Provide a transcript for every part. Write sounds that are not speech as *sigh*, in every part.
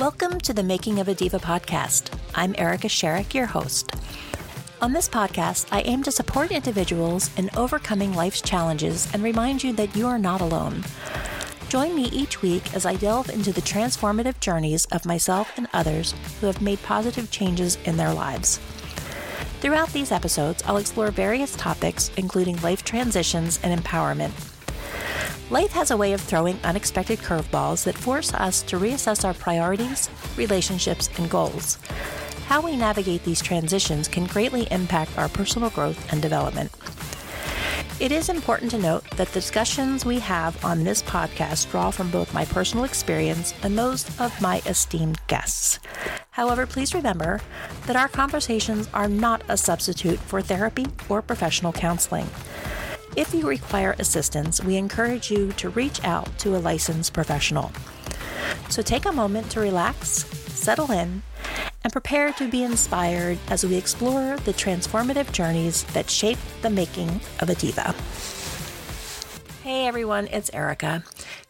Welcome to the Making of a Diva podcast. I'm Erica Sherrick, your host. On this podcast, I aim to support individuals in overcoming life's challenges and remind you that you are not alone. Join me each week as I delve into the transformative journeys of myself and others who have made positive changes in their lives. Throughout these episodes, I'll explore various topics, including life transitions and empowerment. Life has a way of throwing unexpected curveballs that force us to reassess our priorities, relationships, and goals. How we navigate these transitions can greatly impact our personal growth and development. It is important to note that the discussions we have on this podcast draw from both my personal experience and those of my esteemed guests. However, please remember that our conversations are not a substitute for therapy or professional counseling. If you require assistance, we encourage you to reach out to a licensed professional. So take a moment to relax, settle in, and prepare to be inspired as we explore the transformative journeys that shape the making of a diva. Hey everyone, it's Erica.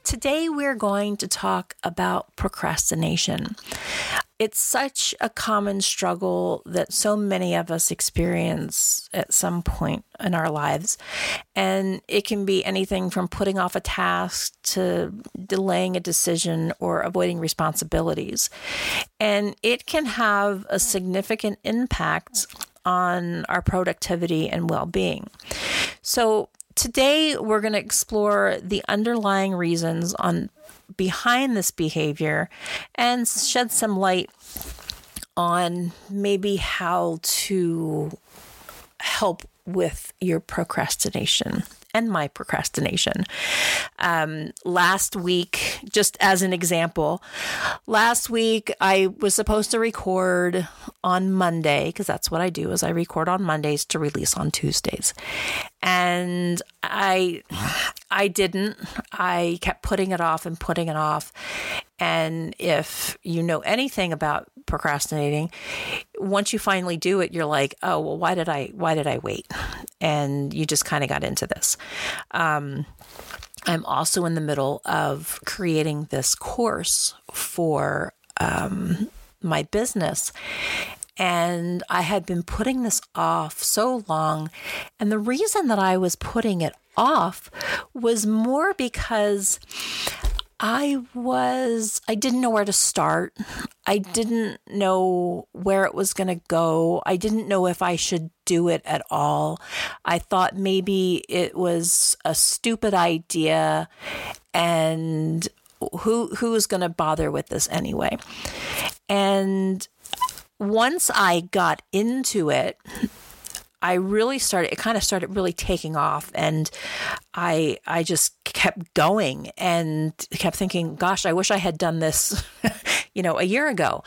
Today we're going to talk about procrastination. It's such a common struggle that so many of us experience at some point in our lives. And it can be anything from putting off a task to delaying a decision or avoiding responsibilities. And it can have a significant impact on our productivity and well being. So, today we're going to explore the underlying reasons on behind this behavior and shed some light on maybe how to help with your procrastination and my procrastination. Um, last week, just as an example, last week I was supposed to record on Monday because that's what I do is I record on Mondays to release on Tuesdays. And I I didn't. I kept putting it off and putting it off. And if you know anything about procrastinating, once you finally do it, you're like, oh well, why did I why did I wait? And you just kind of got into this. Um, I'm also in the middle of creating this course for um, my business. And I had been putting this off so long. And the reason that I was putting it off was more because I was, I didn't know where to start. I didn't know where it was going to go. I didn't know if I should do it at all. I thought maybe it was a stupid idea and who who is going to bother with this anyway. And once I got into it, I really started it kind of started really taking off and I I just kept going and kept thinking gosh I wish I had done this *laughs* you know a year ago.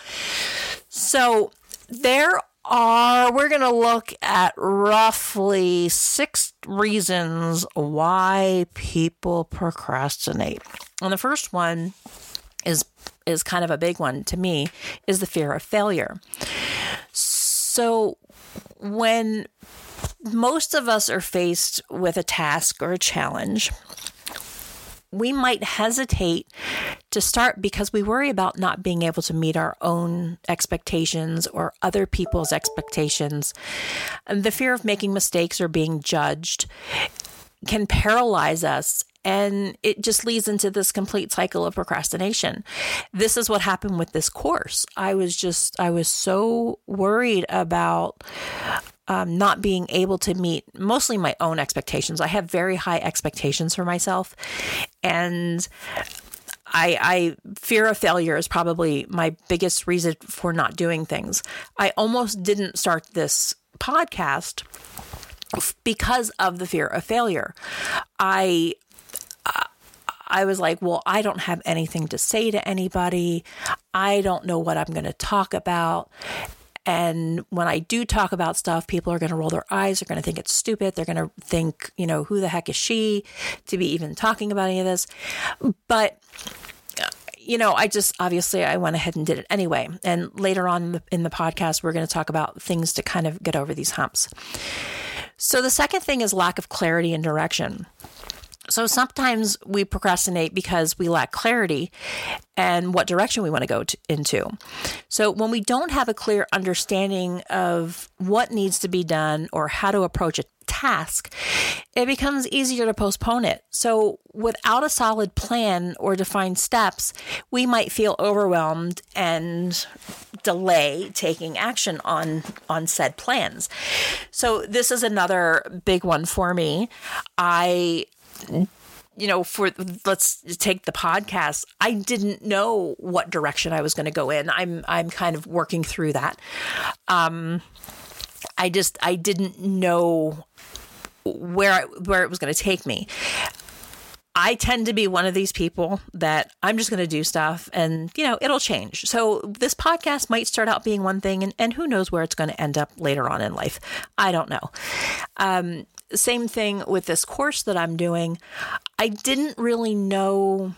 So there are we're going to look at roughly 6 reasons why people procrastinate. And the first one is is kind of a big one to me is the fear of failure. So when most of us are faced with a task or a challenge, we might hesitate to start because we worry about not being able to meet our own expectations or other people's expectations. And the fear of making mistakes or being judged can paralyze us and it just leads into this complete cycle of procrastination. This is what happened with this course. I was just, I was so worried about um, not being able to meet mostly my own expectations. I have very high expectations for myself. And I, I fear of failure is probably my biggest reason for not doing things. I almost didn't start this podcast because of the fear of failure. I I was like, well, I don't have anything to say to anybody. I don't know what I'm going to talk about. And when I do talk about stuff, people are going to roll their eyes. They're going to think it's stupid. They're going to think, you know, who the heck is she to be even talking about any of this? But you know, I just obviously I went ahead and did it anyway. And later on in the podcast, we're going to talk about things to kind of get over these humps. So the second thing is lack of clarity and direction. So sometimes we procrastinate because we lack clarity and what direction we want to go to, into. So when we don't have a clear understanding of what needs to be done or how to approach a task, it becomes easier to postpone it. So without a solid plan or defined steps, we might feel overwhelmed and delay taking action on on said plans. So this is another big one for me. I you know, for let's take the podcast, I didn't know what direction I was going to go in. I'm I'm kind of working through that. Um, I just I didn't know where where it was going to take me. I tend to be one of these people that I'm just going to do stuff and, you know, it'll change. So this podcast might start out being one thing and, and who knows where it's going to end up later on in life. I don't know. Um, same thing with this course that I'm doing. I didn't really know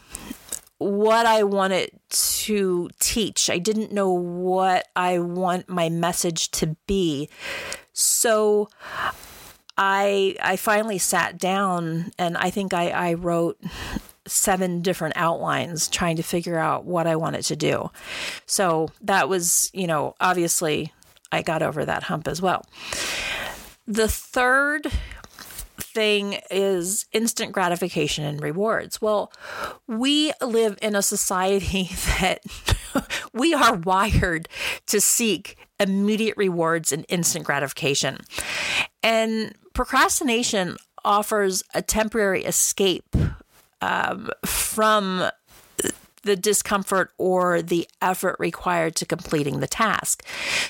what I wanted to teach. I didn't know what I want my message to be. So I I finally sat down and I think I, I wrote seven different outlines trying to figure out what I wanted to do. So that was, you know, obviously I got over that hump as well. The third thing is instant gratification and rewards. Well, we live in a society *laughs* that *laughs* we are wired to seek immediate rewards and instant gratification. And procrastination offers a temporary escape um, from the discomfort or the effort required to completing the task.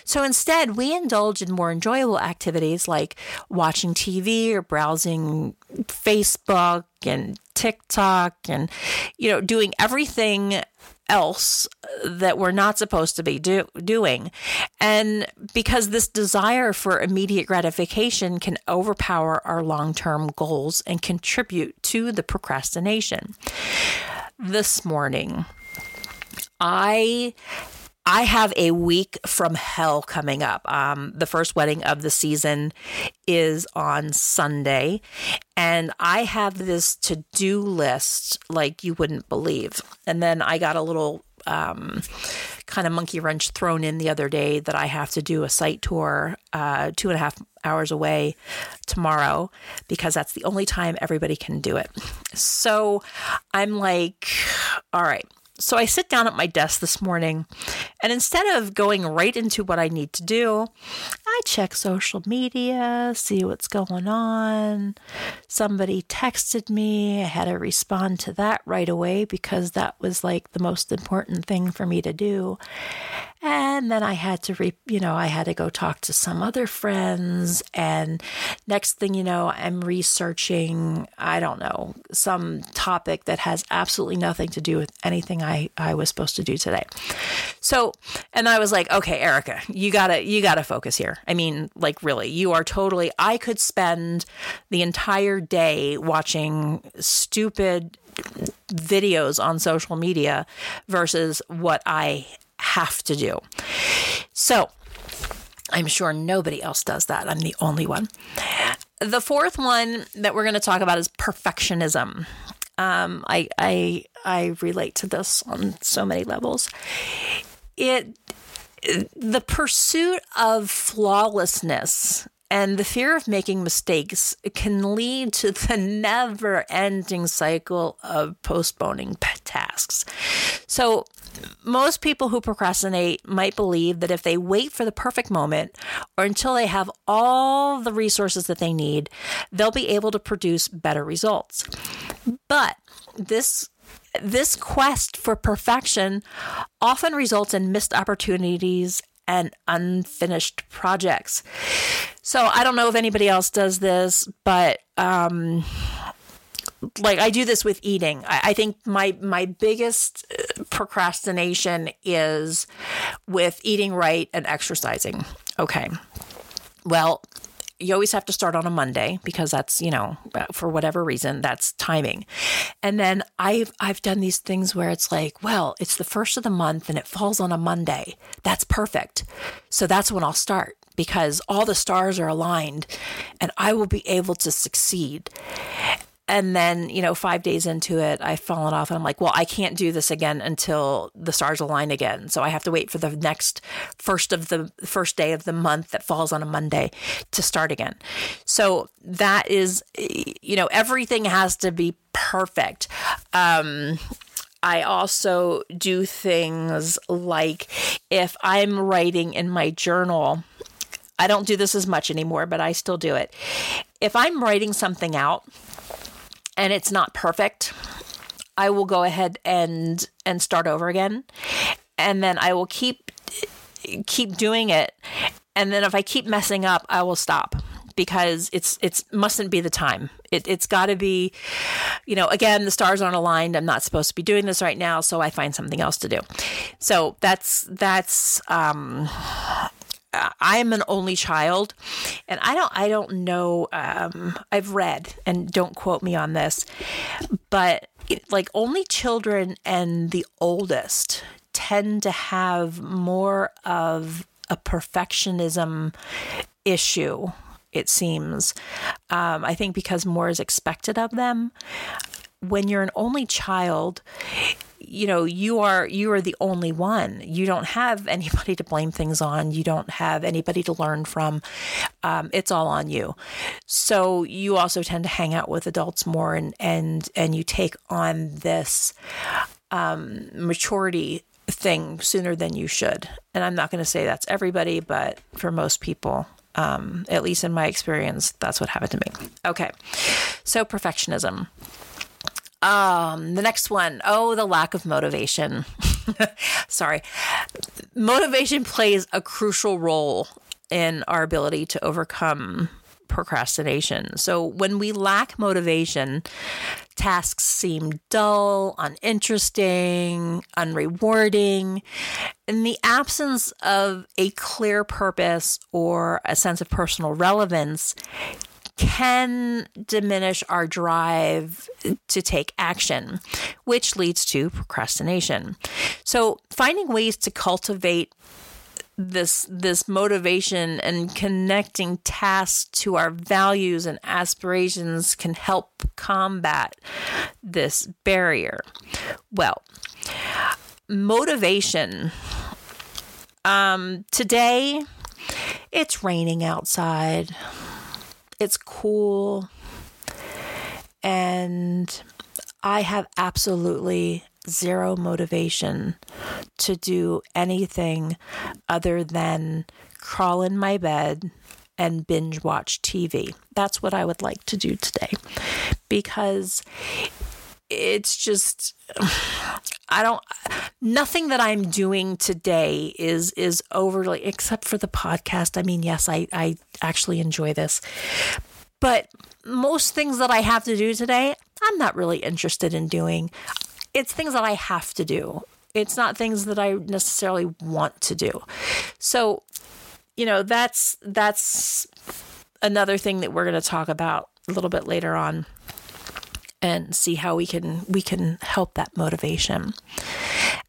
So instead, we indulge in more enjoyable activities like watching TV or browsing Facebook and TikTok and you know doing everything else that we're not supposed to be do- doing. And because this desire for immediate gratification can overpower our long term goals and contribute to the procrastination this morning. I I have a week from hell coming up. Um, the first wedding of the season is on Sunday, and I have this to do list like you wouldn't believe. And then I got a little um, kind of monkey wrench thrown in the other day that I have to do a site tour uh, two and a half hours away tomorrow because that's the only time everybody can do it. So I'm like, all right. So I sit down at my desk this morning, and instead of going right into what I need to do, I check social media, see what's going on. Somebody texted me. I had to respond to that right away because that was like the most important thing for me to do. And then I had to, re- you know, I had to go talk to some other friends. And next thing you know, I'm researching, I don't know, some topic that has absolutely nothing to do with anything I, I was supposed to do today. So, and I was like, okay, Erica, you gotta, you gotta focus here. I mean, like, really, you are totally, I could spend the entire day watching stupid videos on social media versus what I have to do. So I'm sure nobody else does that. I'm the only one. The fourth one that we're going to talk about is perfectionism. Um, I, I, I relate to this on so many levels. It, the pursuit of flawlessness and the fear of making mistakes can lead to the never ending cycle of postponing tasks. So, most people who procrastinate might believe that if they wait for the perfect moment or until they have all the resources that they need, they'll be able to produce better results. But this this quest for perfection often results in missed opportunities and unfinished projects. So I don't know if anybody else does this, but um, like I do this with eating. I, I think my my biggest uh, procrastination is with eating right and exercising. Okay. Well, you always have to start on a Monday because that's, you know, for whatever reason, that's timing. And then I've I've done these things where it's like, well, it's the first of the month and it falls on a Monday. That's perfect. So that's when I'll start because all the stars are aligned and I will be able to succeed. And then you know five days into it i've fallen off and i'm like well i can't do this again until the stars align again. So i have to wait for the next first of the first day of the month that falls on a monday to start again. So that is you know everything has to be perfect. Um I also do things like if I'm writing in my journal, I don't do this as much anymore, but I still do it. If I'm writing something out and it's not perfect, I will go ahead and and start over again. And then I will keep keep doing it. And then if I keep messing up, I will stop because it's it's mustn't be the time. It, it's got to be, you know, again, the stars aren't aligned. I'm not supposed to be doing this right now, so I find something else to do. So that's that's um, I am an only child, and I don't I don't know. Um, I've read, and don't quote me on this, but like only children and the oldest tend to have more of a perfectionism issue. It seems. Um, I think because more is expected of them. When you're an only child, you know you are you are the only one. You don't have anybody to blame things on. You don't have anybody to learn from. Um, it's all on you. So you also tend to hang out with adults more and and and you take on this um, maturity thing sooner than you should. And i'm not going to say that's everybody but for most people um, at least in my experience that's what happened to me. Okay. So perfectionism um, the next one, oh, the lack of motivation. *laughs* Sorry. Motivation plays a crucial role in our ability to overcome procrastination. So when we lack motivation, tasks seem dull, uninteresting, unrewarding. In the absence of a clear purpose or a sense of personal relevance, can diminish our drive to take action, which leads to procrastination. So, finding ways to cultivate this this motivation and connecting tasks to our values and aspirations can help combat this barrier. Well, motivation um today it's raining outside it's cool. And I have absolutely zero motivation to do anything other than crawl in my bed and binge watch TV. That's what I would like to do today because it's just I don't nothing that I'm doing today is is overly except for the podcast. I mean, yes, I I actually enjoy this. But most things that I have to do today, I'm not really interested in doing. It's things that I have to do. It's not things that I necessarily want to do. So, you know, that's that's another thing that we're going to talk about a little bit later on and see how we can we can help that motivation.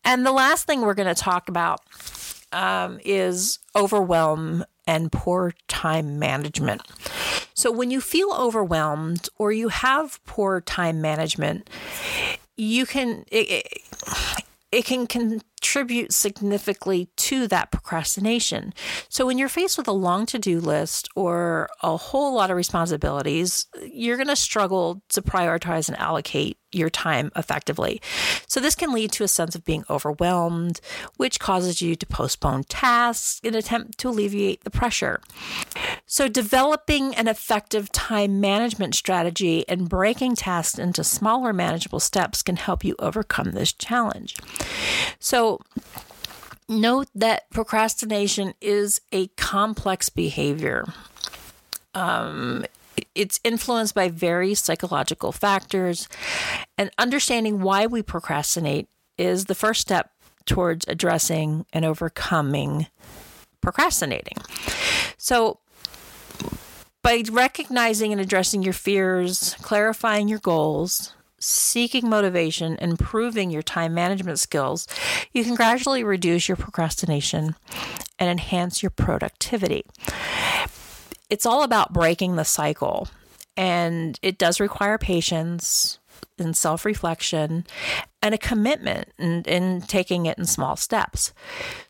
And the last thing we're going to talk about um, is overwhelm and poor time management. So when you feel overwhelmed or you have poor time management, you can it, it, it can contribute significantly to that procrastination. So, when you're faced with a long to do list or a whole lot of responsibilities, you're going to struggle to prioritize and allocate your time effectively. So, this can lead to a sense of being overwhelmed, which causes you to postpone tasks in an attempt to alleviate the pressure. So, developing an effective time management strategy and breaking tasks into smaller, manageable steps can help you overcome this challenge. So, note that procrastination is a complex behavior. Um, it's influenced by various psychological factors, and understanding why we procrastinate is the first step towards addressing and overcoming procrastinating. So, by recognizing and addressing your fears, clarifying your goals, seeking motivation, improving your time management skills, you can gradually reduce your procrastination and enhance your productivity. It's all about breaking the cycle. And it does require patience and self reflection and a commitment in, in taking it in small steps.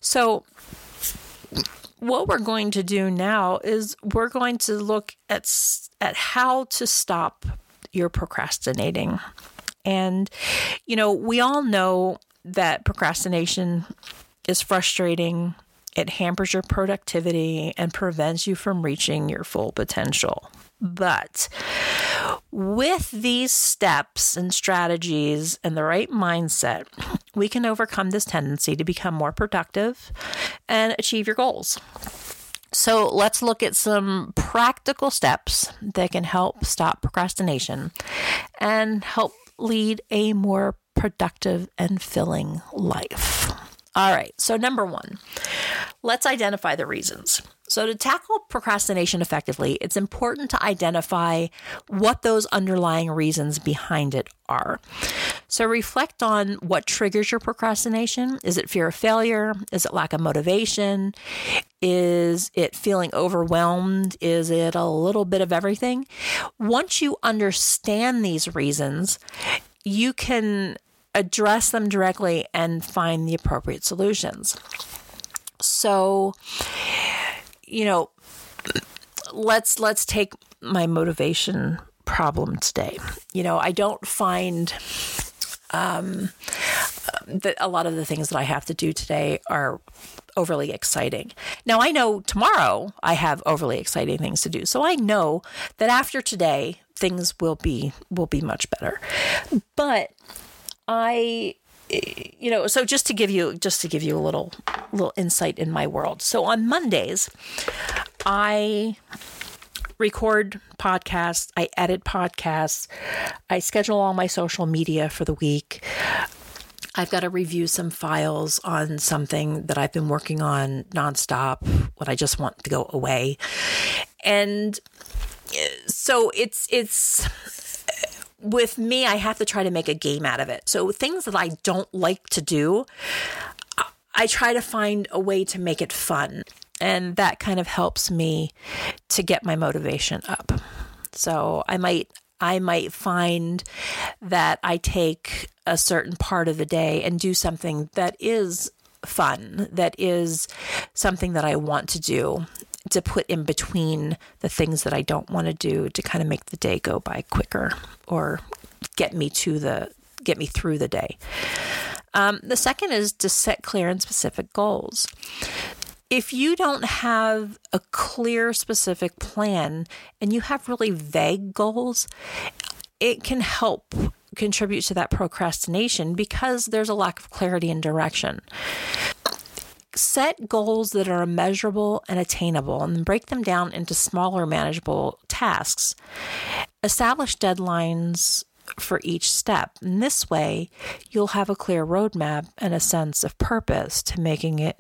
So, what we're going to do now is we're going to look at at how to stop your procrastinating. And you know, we all know that procrastination is frustrating. It hampers your productivity and prevents you from reaching your full potential. But with these steps and strategies and the right mindset, we can overcome this tendency to become more productive and achieve your goals. So, let's look at some practical steps that can help stop procrastination and help lead a more productive and filling life. All right, so number one, let's identify the reasons. So, to tackle procrastination effectively, it's important to identify what those underlying reasons behind it are. So, reflect on what triggers your procrastination. Is it fear of failure? Is it lack of motivation? Is it feeling overwhelmed? Is it a little bit of everything? Once you understand these reasons, you can address them directly and find the appropriate solutions. So, you know, let's let's take my motivation problem today. You know, I don't find um, that a lot of the things that I have to do today are overly exciting. Now I know tomorrow I have overly exciting things to do. So I know that after today things will be will be much better. But I you know so just to give you just to give you a little little insight in my world so on mondays i record podcasts i edit podcasts i schedule all my social media for the week I've got to review some files on something that I've been working on nonstop when I just want to go away. And eh, so it's it's with me, I have to try to make a game out of it. So things that I don't like to do, I try to find a way to make it fun. And that kind of helps me to get my motivation up. So I might I might find that I take a certain part of the day and do something that is fun, that is something that I want to do to put in between the things that I don't want to do to kind of make the day go by quicker or get me to the get me through the day. Um, the second is to set clear and specific goals. If you don't have a clear, specific plan and you have really vague goals, it can help contribute to that procrastination because there's a lack of clarity and direction set goals that are measurable and attainable and break them down into smaller, manageable tasks. Establish deadlines for each step. In this way, you'll have a clear roadmap and a sense of purpose to making it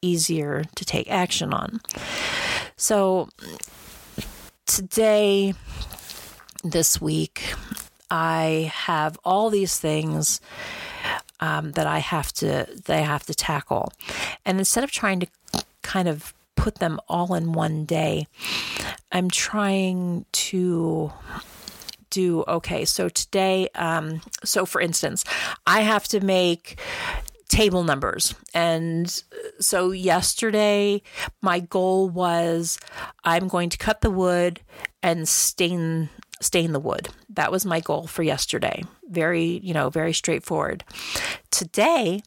easier to take action on. So, today, this week, I have all these things um, that I have to they have to tackle, and instead of trying to kind of put them all in one day, I'm trying to do okay. So today, um, so for instance, I have to make table numbers. And so yesterday, my goal was I'm going to cut the wood and stain stain the wood. That was my goal for yesterday. Very, you know, very straightforward. Today,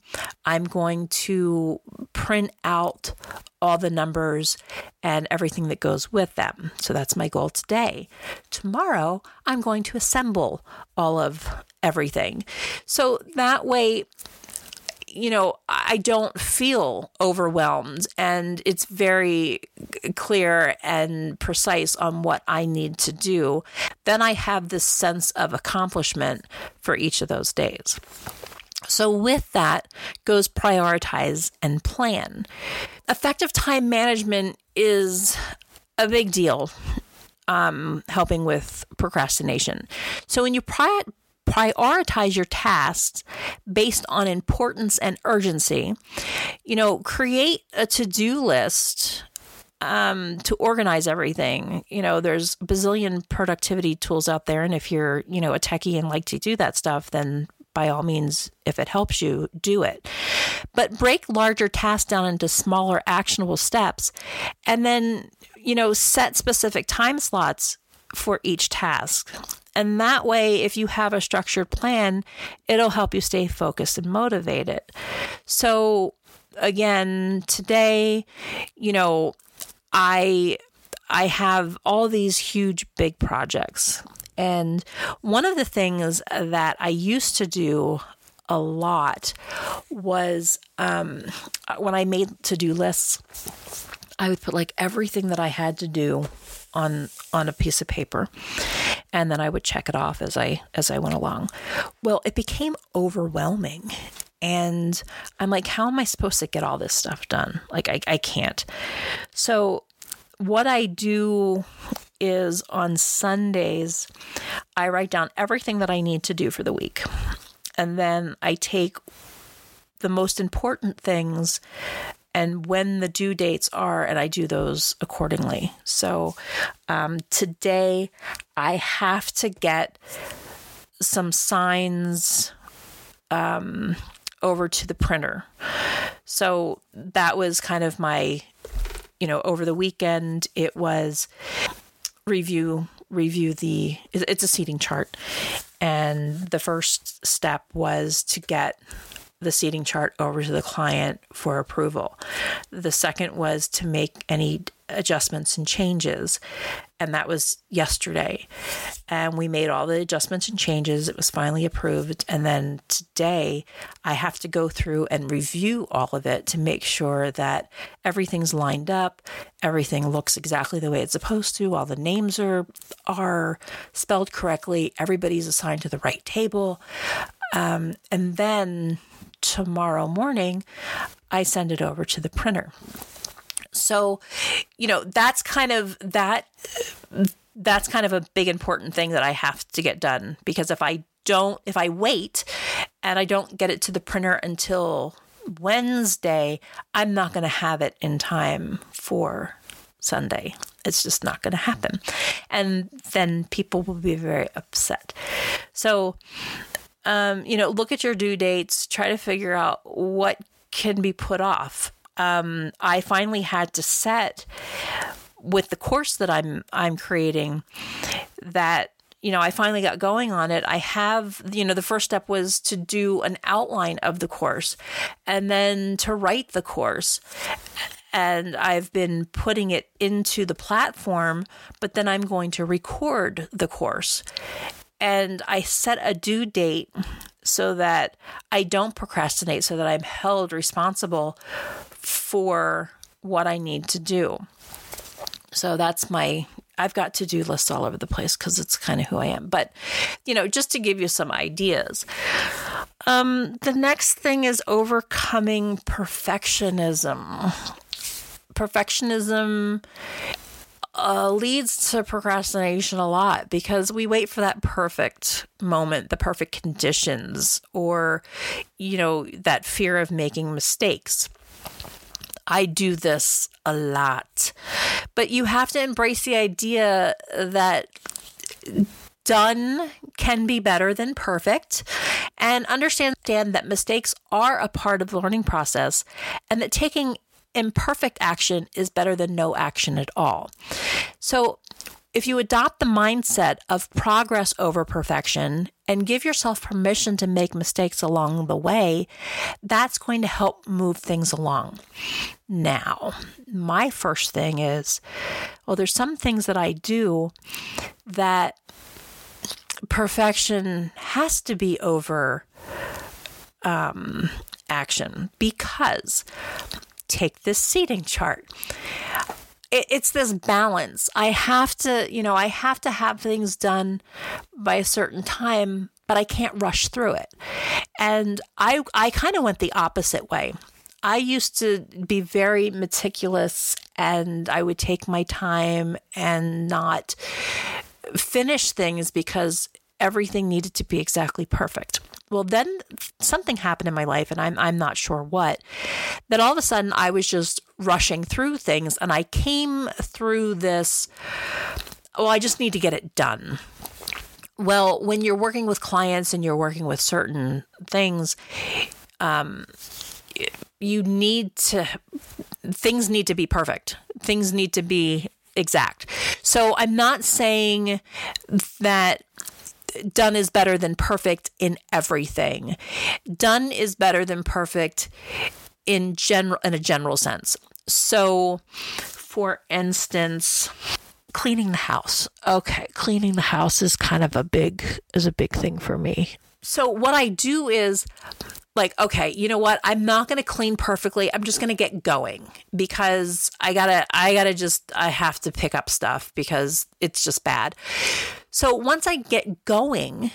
I'm going to print out all the numbers and everything that goes with them. So that's my goal today. Tomorrow, I'm going to assemble all of everything. So that way, you know, I don't feel overwhelmed and it's very clear and precise on what I need to do, then I have this sense of accomplishment for each of those days. So, with that goes prioritize and plan. Effective time management is a big deal um, helping with procrastination. So, when you pri- prioritize your tasks based on importance and urgency. You know, create a to do list um, to organize everything. You know, there's bazillion productivity tools out there. And if you're, you know, a techie and like to do that stuff, then by all means, if it helps you, do it. But break larger tasks down into smaller, actionable steps and then, you know, set specific time slots for each task. And that way, if you have a structured plan, it'll help you stay focused and motivated. So, again, today, you know, I I have all these huge big projects. And one of the things that I used to do a lot was um, when I made to do lists, I would put like everything that I had to do on on a piece of paper and then I would check it off as I as I went along. Well, it became overwhelming and I'm like, how am I supposed to get all this stuff done? Like I, I can't. So what I do is on Sundays, I write down everything that I need to do for the week. And then I take the most important things and when the due dates are, and I do those accordingly. So um, today, I have to get some signs um, over to the printer. So that was kind of my, you know, over the weekend, it was review review the it's a seating chart and the first step was to get the seating chart over to the client for approval. The second was to make any adjustments and changes, and that was yesterday. And we made all the adjustments and changes. It was finally approved. And then today, I have to go through and review all of it to make sure that everything's lined up, everything looks exactly the way it's supposed to, all the names are are spelled correctly, everybody's assigned to the right table. Um, and then tomorrow morning, I send it over to the printer. So, you know, that's kind of that that's kind of a big important thing that I have to get done because if I don't if I wait and I don't get it to the printer until Wednesday, I'm not going to have it in time for Sunday. It's just not going to happen. And then people will be very upset. So, um, you know, look at your due dates, try to figure out what can be put off. Um, I finally had to set with the course that I'm I'm creating that you know, I finally got going on it. I have, you know, the first step was to do an outline of the course and then to write the course. And I've been putting it into the platform, but then I'm going to record the course and I set a due date so that I don't procrastinate, so that I'm held responsible for what I need to do. So that's my I've got to do lists all over the place because it's kind of who I am. But, you know, just to give you some ideas. Um, the next thing is overcoming perfectionism. Perfectionism uh, leads to procrastination a lot because we wait for that perfect moment, the perfect conditions, or, you know, that fear of making mistakes. I do this a lot. But you have to embrace the idea that done can be better than perfect and understand that mistakes are a part of the learning process and that taking imperfect action is better than no action at all. So, if you adopt the mindset of progress over perfection and give yourself permission to make mistakes along the way, that's going to help move things along. Now, my first thing is well, there's some things that I do that perfection has to be over um, action because take this seating chart it's this balance. I have to, you know, I have to have things done by a certain time, but I can't rush through it. And I I kind of went the opposite way. I used to be very meticulous and I would take my time and not finish things because everything needed to be exactly perfect. Well, then something happened in my life, and I'm I'm not sure what. That all of a sudden I was just rushing through things, and I came through this. Well, I just need to get it done. Well, when you're working with clients and you're working with certain things, um, you need to things need to be perfect. Things need to be exact. So I'm not saying that done is better than perfect in everything. Done is better than perfect in general in a general sense. So for instance, cleaning the house. Okay, cleaning the house is kind of a big is a big thing for me. So what I do is like, okay, you know what? I'm not going to clean perfectly. I'm just going to get going because I got to, I got to just, I have to pick up stuff because it's just bad. So once I get going,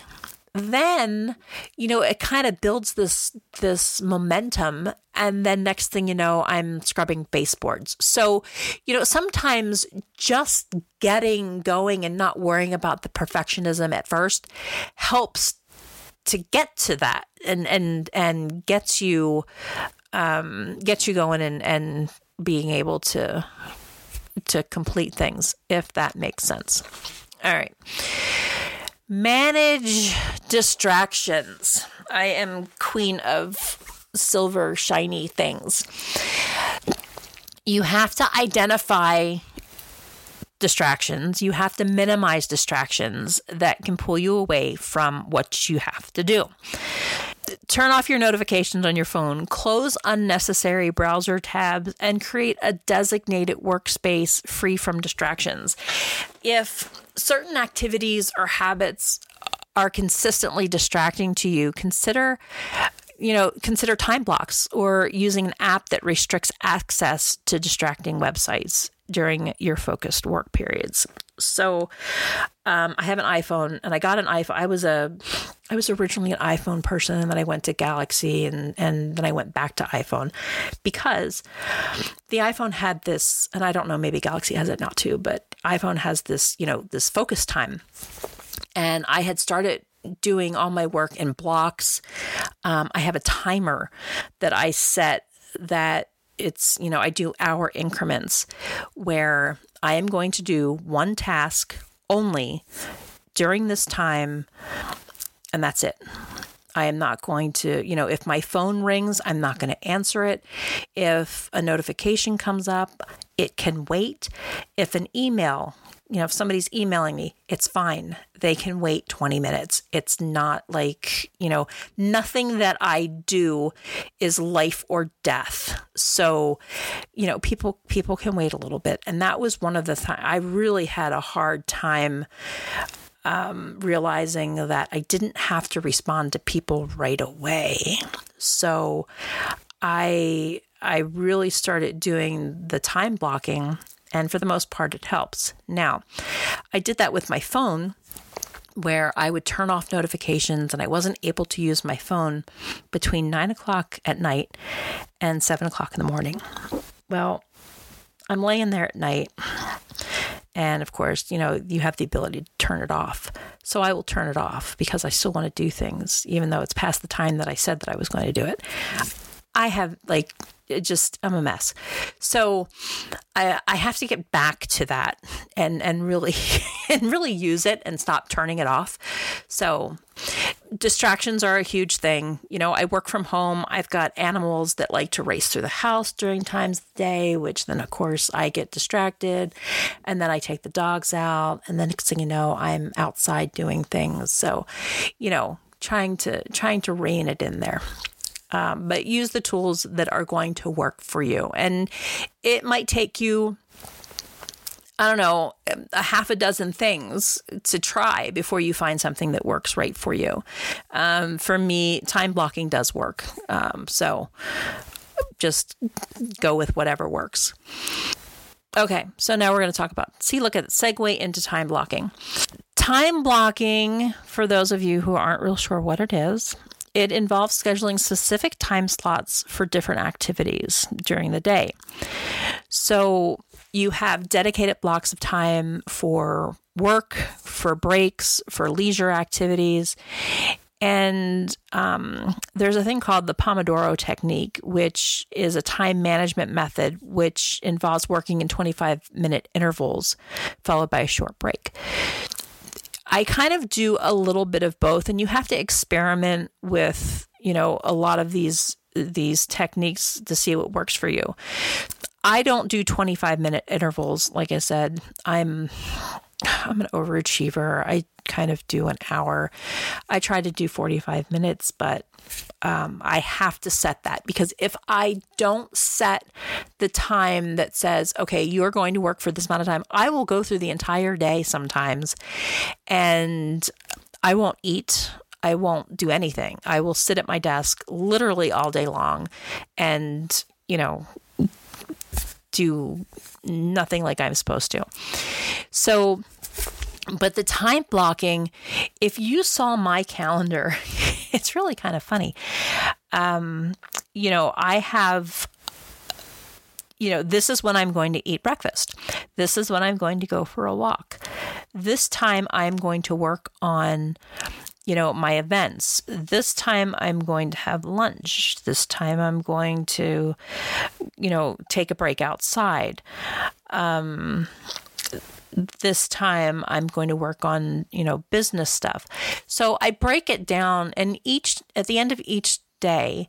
then you know it kind of builds this this momentum and then next thing you know i'm scrubbing baseboards so you know sometimes just getting going and not worrying about the perfectionism at first helps to get to that and and and gets you um, gets you going and and being able to to complete things if that makes sense. All right. Manage distractions. I am queen of silver shiny things. You have to identify distractions. You have to minimize distractions that can pull you away from what you have to do. Turn off your notifications on your phone, close unnecessary browser tabs, and create a designated workspace free from distractions. If certain activities or habits are consistently distracting to you, consider you know, consider time blocks or using an app that restricts access to distracting websites during your focused work periods. So, um, I have an iPhone, and I got an iPhone. I was a, I was originally an iPhone person, and then I went to Galaxy, and and then I went back to iPhone, because the iPhone had this, and I don't know, maybe Galaxy has it now too, but iPhone has this, you know, this focus time, and I had started doing all my work in blocks. Um, I have a timer that I set that it's, you know, I do hour increments where I am going to do one task only during this time, and that's it. I am not going to, you know, if my phone rings, I'm not going to answer it. If a notification comes up, it can wait. If an email you know, if somebody's emailing me, it's fine. They can wait 20 minutes. It's not like, you know, nothing that I do is life or death. So, you know, people people can wait a little bit. And that was one of the th- I really had a hard time um, realizing that I didn't have to respond to people right away. So, I I really started doing the time blocking and for the most part, it helps. Now, I did that with my phone where I would turn off notifications and I wasn't able to use my phone between nine o'clock at night and seven o'clock in the morning. Well, I'm laying there at night. And of course, you know, you have the ability to turn it off. So I will turn it off because I still want to do things, even though it's past the time that I said that I was going to do it. I have like it just I'm a mess. So I I have to get back to that and and really *laughs* and really use it and stop turning it off. So distractions are a huge thing. You know, I work from home. I've got animals that like to race through the house during times of the day, which then of course I get distracted. And then I take the dogs out and then next thing you know, I'm outside doing things. So, you know, trying to trying to rein it in there. Um, but use the tools that are going to work for you. And it might take you I don't know, a half a dozen things to try before you find something that works right for you. Um, for me, time blocking does work. Um, so just go with whatever works. Okay, so now we're going to talk about, see, look at it, segue into time blocking. Time blocking, for those of you who aren't real sure what it is, it involves scheduling specific time slots for different activities during the day. So you have dedicated blocks of time for work, for breaks, for leisure activities. And um, there's a thing called the Pomodoro technique, which is a time management method which involves working in 25 minute intervals followed by a short break. I kind of do a little bit of both, and you have to experiment with, you know, a lot of these these techniques to see what works for you. I don't do 25 minute intervals. Like I said, I'm I'm an overachiever. I kind of do an hour. I try to do 45 minutes, but um, I have to set that because if I don't set the time that says, okay, you're going to work for this amount of time, I will go through the entire day sometimes and I won't eat. I won't do anything. I will sit at my desk literally all day long and, you know, do nothing like I'm supposed to. So, but the time blocking, if you saw my calendar, *laughs* it's really kind of funny. Um, you know, I have you know, this is when I'm going to eat breakfast. This is when I'm going to go for a walk. This time I'm going to work on you know, my events. This time I'm going to have lunch. This time I'm going to, you know, take a break outside. Um, this time I'm going to work on, you know, business stuff. So I break it down and each at the end of each day,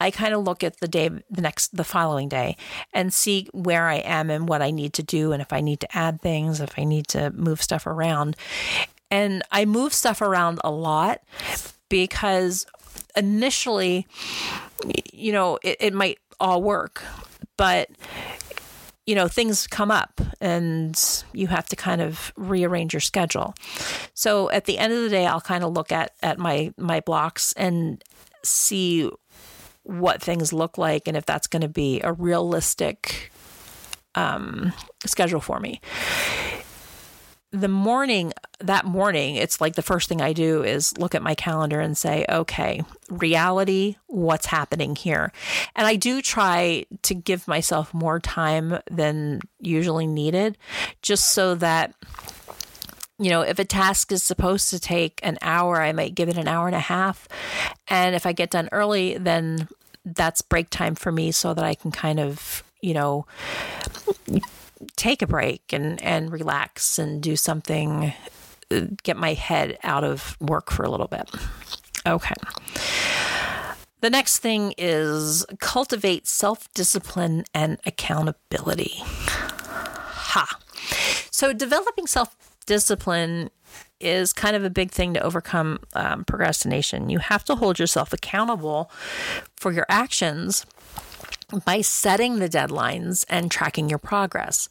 I kind of look at the day the next the following day and see where I am and what I need to do and if I need to add things, if I need to move stuff around. And I move stuff around a lot because initially you know, it, it might all work, but you know, things come up and you have to kind of rearrange your schedule. So at the end of the day, I'll kind of look at, at my, my blocks and see what things look like and if that's going to be a realistic um, schedule for me the morning that morning it's like the first thing i do is look at my calendar and say okay reality what's happening here and i do try to give myself more time than usually needed just so that you know, if a task is supposed to take an hour, I might give it an hour and a half. And if I get done early, then that's break time for me so that I can kind of, you know, take a break and, and relax and do something, get my head out of work for a little bit. Okay. The next thing is cultivate self discipline and accountability. Ha. So, developing self discipline is kind of a big thing to overcome um, procrastination. You have to hold yourself accountable for your actions by setting the deadlines and tracking your progress.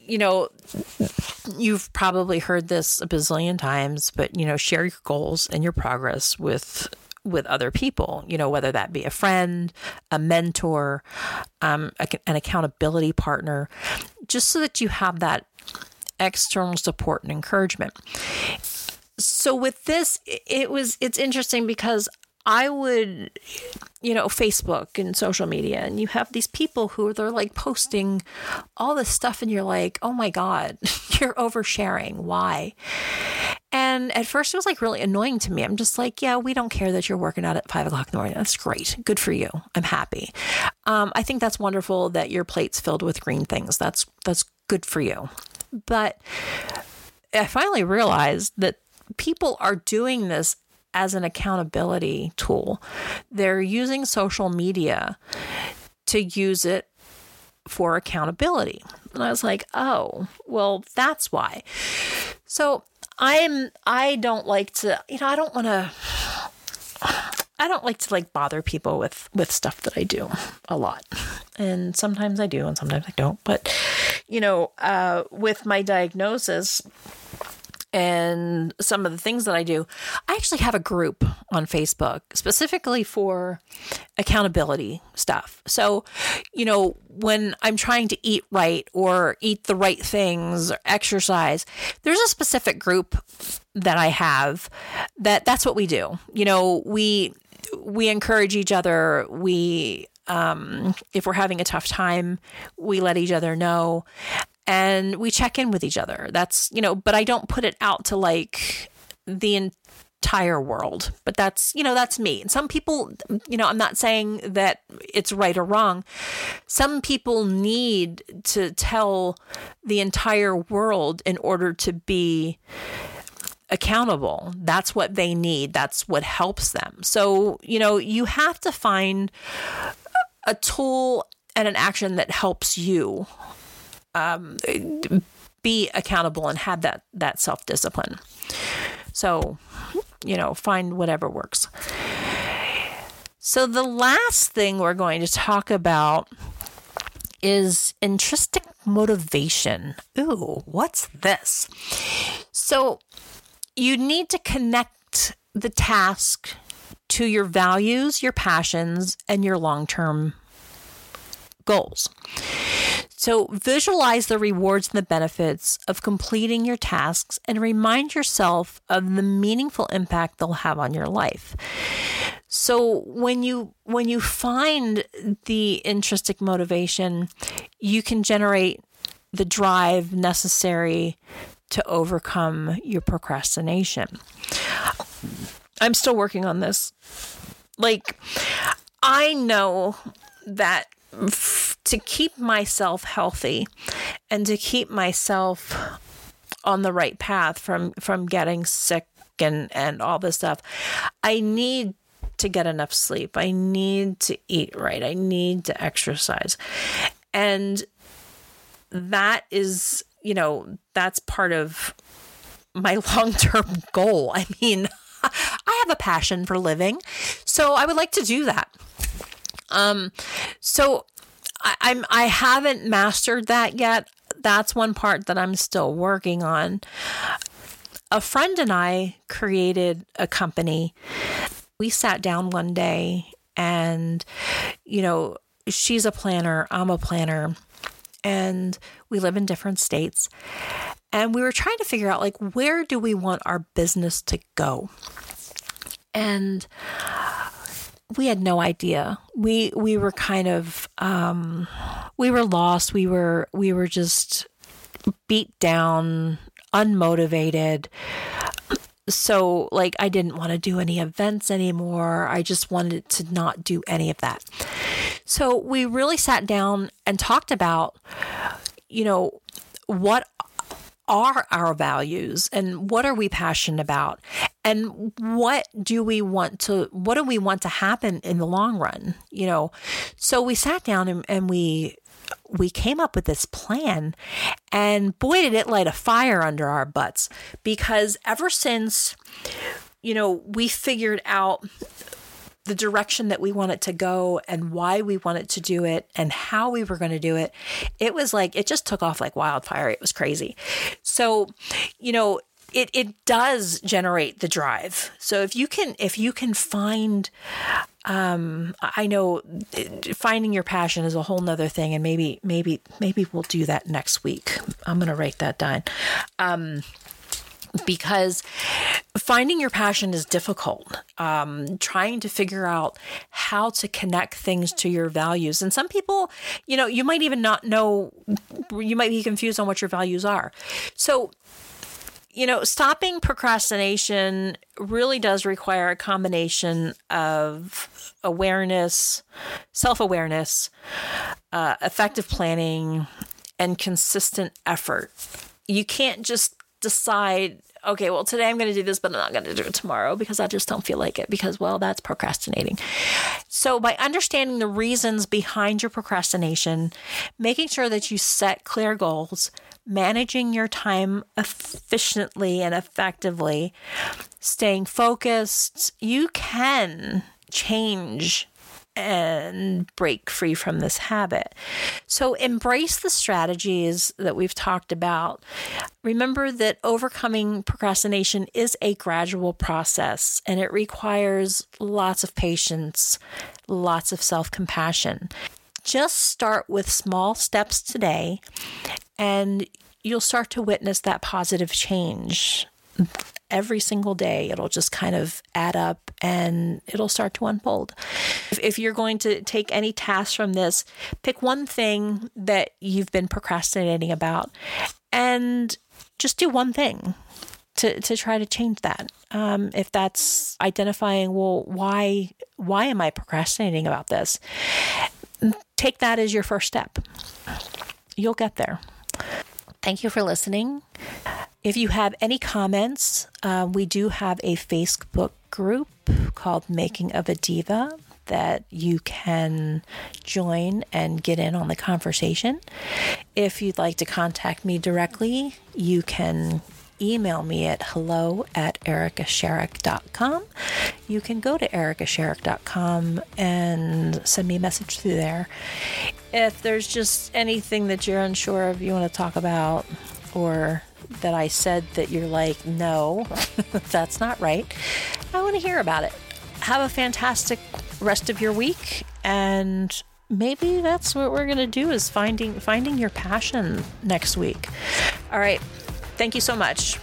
You know, you've probably heard this a bazillion times, but you know, share your goals and your progress with with other people, you know, whether that be a friend, a mentor, um, an accountability partner, just so that you have that external support and encouragement. So with this, it was it's interesting because I would, you know, Facebook and social media, and you have these people who they're like posting all this stuff, and you're like, oh my God, *laughs* you're oversharing. Why? And at first, it was like really annoying to me. I'm just like, yeah, we don't care that you're working out at five o'clock in the morning. That's great. Good for you. I'm happy. Um, I think that's wonderful that your plate's filled with green things. That's that's good for you. But I finally realized that people are doing this as an accountability tool. They're using social media to use it for accountability. And I was like, "Oh, well, that's why." So, I'm I don't like to, you know, I don't want to I don't like to like bother people with with stuff that I do a lot. And sometimes I do and sometimes I don't. But you know, uh, with my diagnosis and some of the things that I do, I actually have a group on Facebook specifically for accountability stuff. So, you know, when I'm trying to eat right or eat the right things or exercise, there's a specific group that I have that that's what we do. You know, we we encourage each other. We um, if we're having a tough time, we let each other know and we check in with each other. That's, you know, but I don't put it out to like the entire world. But that's, you know, that's me. And some people, you know, I'm not saying that it's right or wrong. Some people need to tell the entire world in order to be accountable. That's what they need. That's what helps them. So, you know, you have to find a tool and an action that helps you um, be accountable and have that that self discipline. So, you know, find whatever works. So, the last thing we're going to talk about is intrinsic motivation. Ooh, what's this? So, you need to connect the task to your values, your passions, and your long term goals. So visualize the rewards and the benefits of completing your tasks and remind yourself of the meaningful impact they'll have on your life. So when you when you find the intrinsic motivation, you can generate the drive necessary to overcome your procrastination. I'm still working on this. Like I know that to keep myself healthy and to keep myself on the right path from from getting sick and and all this stuff i need to get enough sleep. I need to eat right. I need to exercise. And that is you know that's part of my *laughs* long-term goal. I mean *laughs* i have a passion for living so i would like to do that um, so I, I'm I haven't mastered that yet. That's one part that I'm still working on. A friend and I created a company. We sat down one day and, you know, she's a planner, I'm a planner, and we live in different states. And we were trying to figure out, like, where do we want our business to go? And we had no idea. We we were kind of um, we were lost. We were we were just beat down, unmotivated. So like I didn't want to do any events anymore. I just wanted to not do any of that. So we really sat down and talked about you know what are our values and what are we passionate about? And what do we want to what do we want to happen in the long run you know? So we sat down and, and we we came up with this plan and boy did it light a fire under our butts because ever since you know we figured out the direction that we want it to go and why we wanted to do it and how we were going to do it, it was like it just took off like wildfire. It was crazy. So, you know, it it does generate the drive. So if you can if you can find um I know finding your passion is a whole nother thing and maybe maybe maybe we'll do that next week. I'm going to write that down. Um because finding your passion is difficult. Um, trying to figure out how to connect things to your values. And some people, you know, you might even not know, you might be confused on what your values are. So, you know, stopping procrastination really does require a combination of awareness, self awareness, uh, effective planning, and consistent effort. You can't just decide, okay, well, today I'm going to do this, but I'm not going to do it tomorrow because I just don't feel like it because, well, that's procrastinating. So, by understanding the reasons behind your procrastination, making sure that you set clear goals, managing your time efficiently and effectively, staying focused, you can change and break free from this habit. So embrace the strategies that we've talked about. Remember that overcoming procrastination is a gradual process and it requires lots of patience, lots of self compassion. Just start with small steps today and you'll start to witness that positive change every single day. It'll just kind of add up and it'll start to unfold. If, if, you're going to take any tasks from this, pick one thing that you've been procrastinating about and just do one thing to, to try to change that. Um, if that's identifying, well, why why am I procrastinating about this? Take that as your first step. You'll get there. Thank you for listening. If you have any comments, uh, we do have a Facebook group called Making of a Diva that you can join and get in on the conversation. If you'd like to contact me directly, you can email me at hello at ericasherrick.com. You can go to ericasherrick.com and send me a message through there. If there's just anything that you're unsure of, you want to talk about, or that I said that you're like, no, *laughs* that's not right, I want to hear about it. Have a fantastic rest of your week and maybe that's what we're going to do is finding finding your passion next week. All right. Thank you so much.